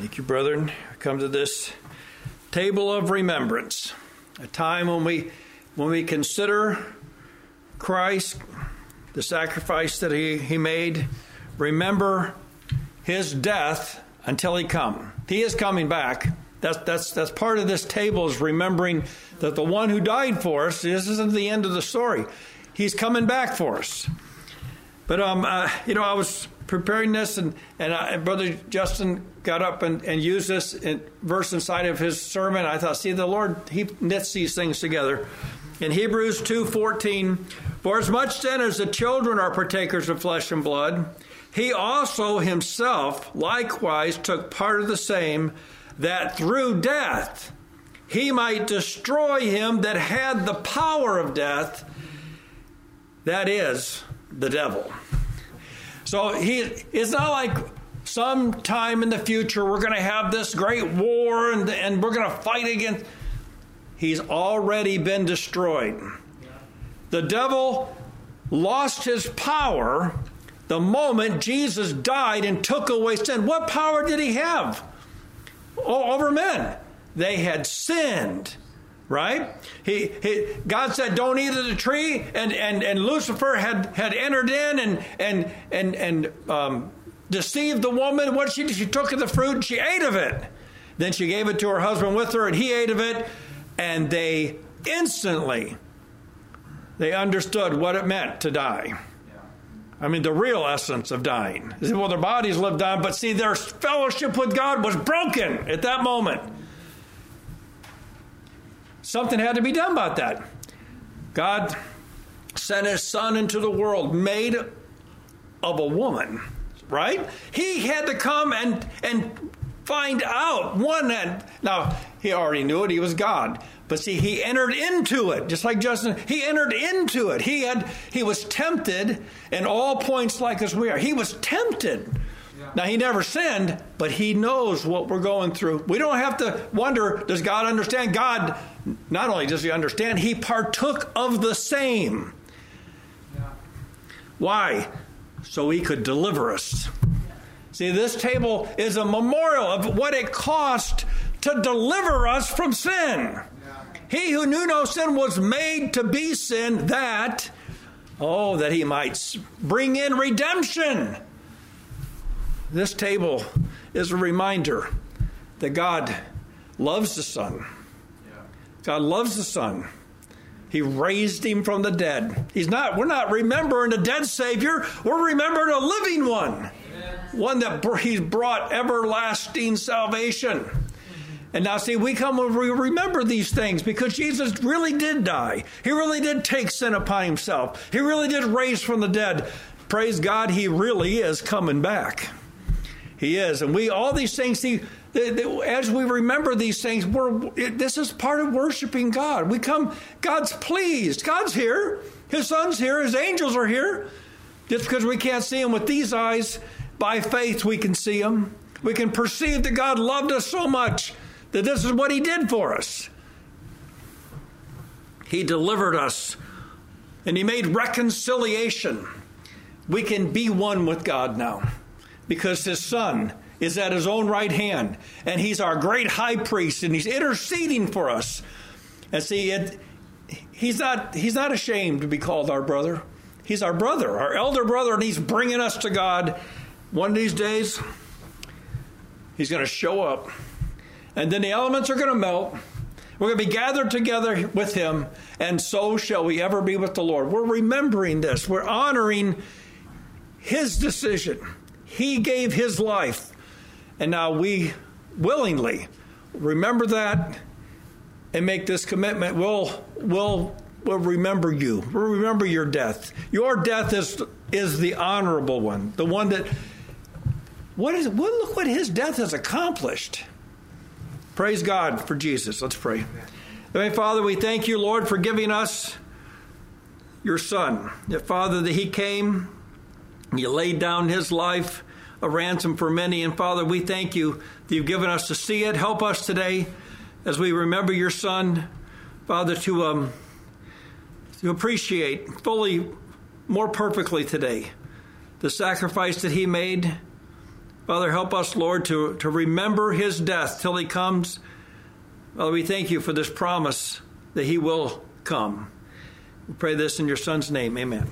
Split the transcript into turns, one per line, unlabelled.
Thank you, brethren. I come to this table of remembrance, a time when we when we consider Christ, the sacrifice that he, he made, remember his death until he come. He is coming back. That's that's that's part of this table is remembering that the one who died for us, this isn't the end of the story. He's coming back for us. But um, uh, you know, I was preparing this, and and, I, and Brother Justin got up and, and used this in, verse inside of his sermon. I thought, see, the Lord he knits these things together. In Hebrews two fourteen, for as much then as the children are partakers of flesh and blood, he also himself likewise took part of the same, that through death he might destroy him that had the power of death, that is, the devil. So he it's not like sometime in the future we're going to have this great war and, and we're going to fight against. He's already been destroyed. The devil lost his power the moment Jesus died and took away sin. What power did he have over men? They had sinned right? He, he, God said, "Don't eat of the tree," and and and Lucifer had had entered in and and and and um, deceived the woman. What she she took of the fruit and she ate of it. Then she gave it to her husband with her, and he ate of it, and they instantly they understood what it meant to die. I mean, the real essence of dying. Well, their bodies lived on, but see, their fellowship with God was broken at that moment. Something had to be done about that. God sent his son into the world made of a woman, right? He had to come and and find out one and now he already knew it, he was God. But see, he entered into it, just like Justin. He entered into it. He had he was tempted in all points like as we are. He was tempted. Now, he never sinned, but he knows what we're going through. We don't have to wonder, does God understand? God, not only does he understand, he partook of the same. Yeah. Why? So he could deliver us. See, this table is a memorial of what it cost to deliver us from sin. He who knew no sin was made to be sin that, oh, that he might bring in redemption this table is a reminder that God loves the Son. God loves the Son. He raised him from the dead. He's not, we're not remembering a dead Savior, we're remembering a living one. One that he's brought everlasting salvation. And now, see, we come and we remember these things because Jesus really did die. He really did take sin upon himself. He really did raise from the dead. Praise God, he really is coming back. He is. And we, all these things, see, as we remember these things, we're, this is part of worshiping God. We come, God's pleased. God's here. His son's here. His angels are here. Just because we can't see him with these eyes, by faith we can see him. We can perceive that God loved us so much that this is what he did for us. He delivered us and he made reconciliation. We can be one with God now because his son is at his own right hand and he's our great high priest and he's interceding for us. And see, it, he's not he's not ashamed to be called our brother. He's our brother, our elder brother, and he's bringing us to God. One of these days, he's going to show up, and then the elements are going to melt. We're going to be gathered together with him, and so shall we ever be with the Lord. We're remembering this. We're honoring his decision. He gave his life. And now we willingly remember that and make this commitment. We'll, we'll, we'll remember you. We'll remember your death. Your death is, is the honorable one, the one that, what is, what, look what his death has accomplished. Praise God for Jesus. Let's pray. Heavenly Father, we thank you, Lord, for giving us your Son. Father, that He came you laid down his life, a ransom for many. And Father, we thank you that you've given us to see it. Help us today as we remember your son, Father, to, um, to appreciate fully, more perfectly today, the sacrifice that he made Father, help us, Lord, to, to remember his death till he comes. Father, we thank you for this promise that he will come. We pray this in your Son's name. Amen.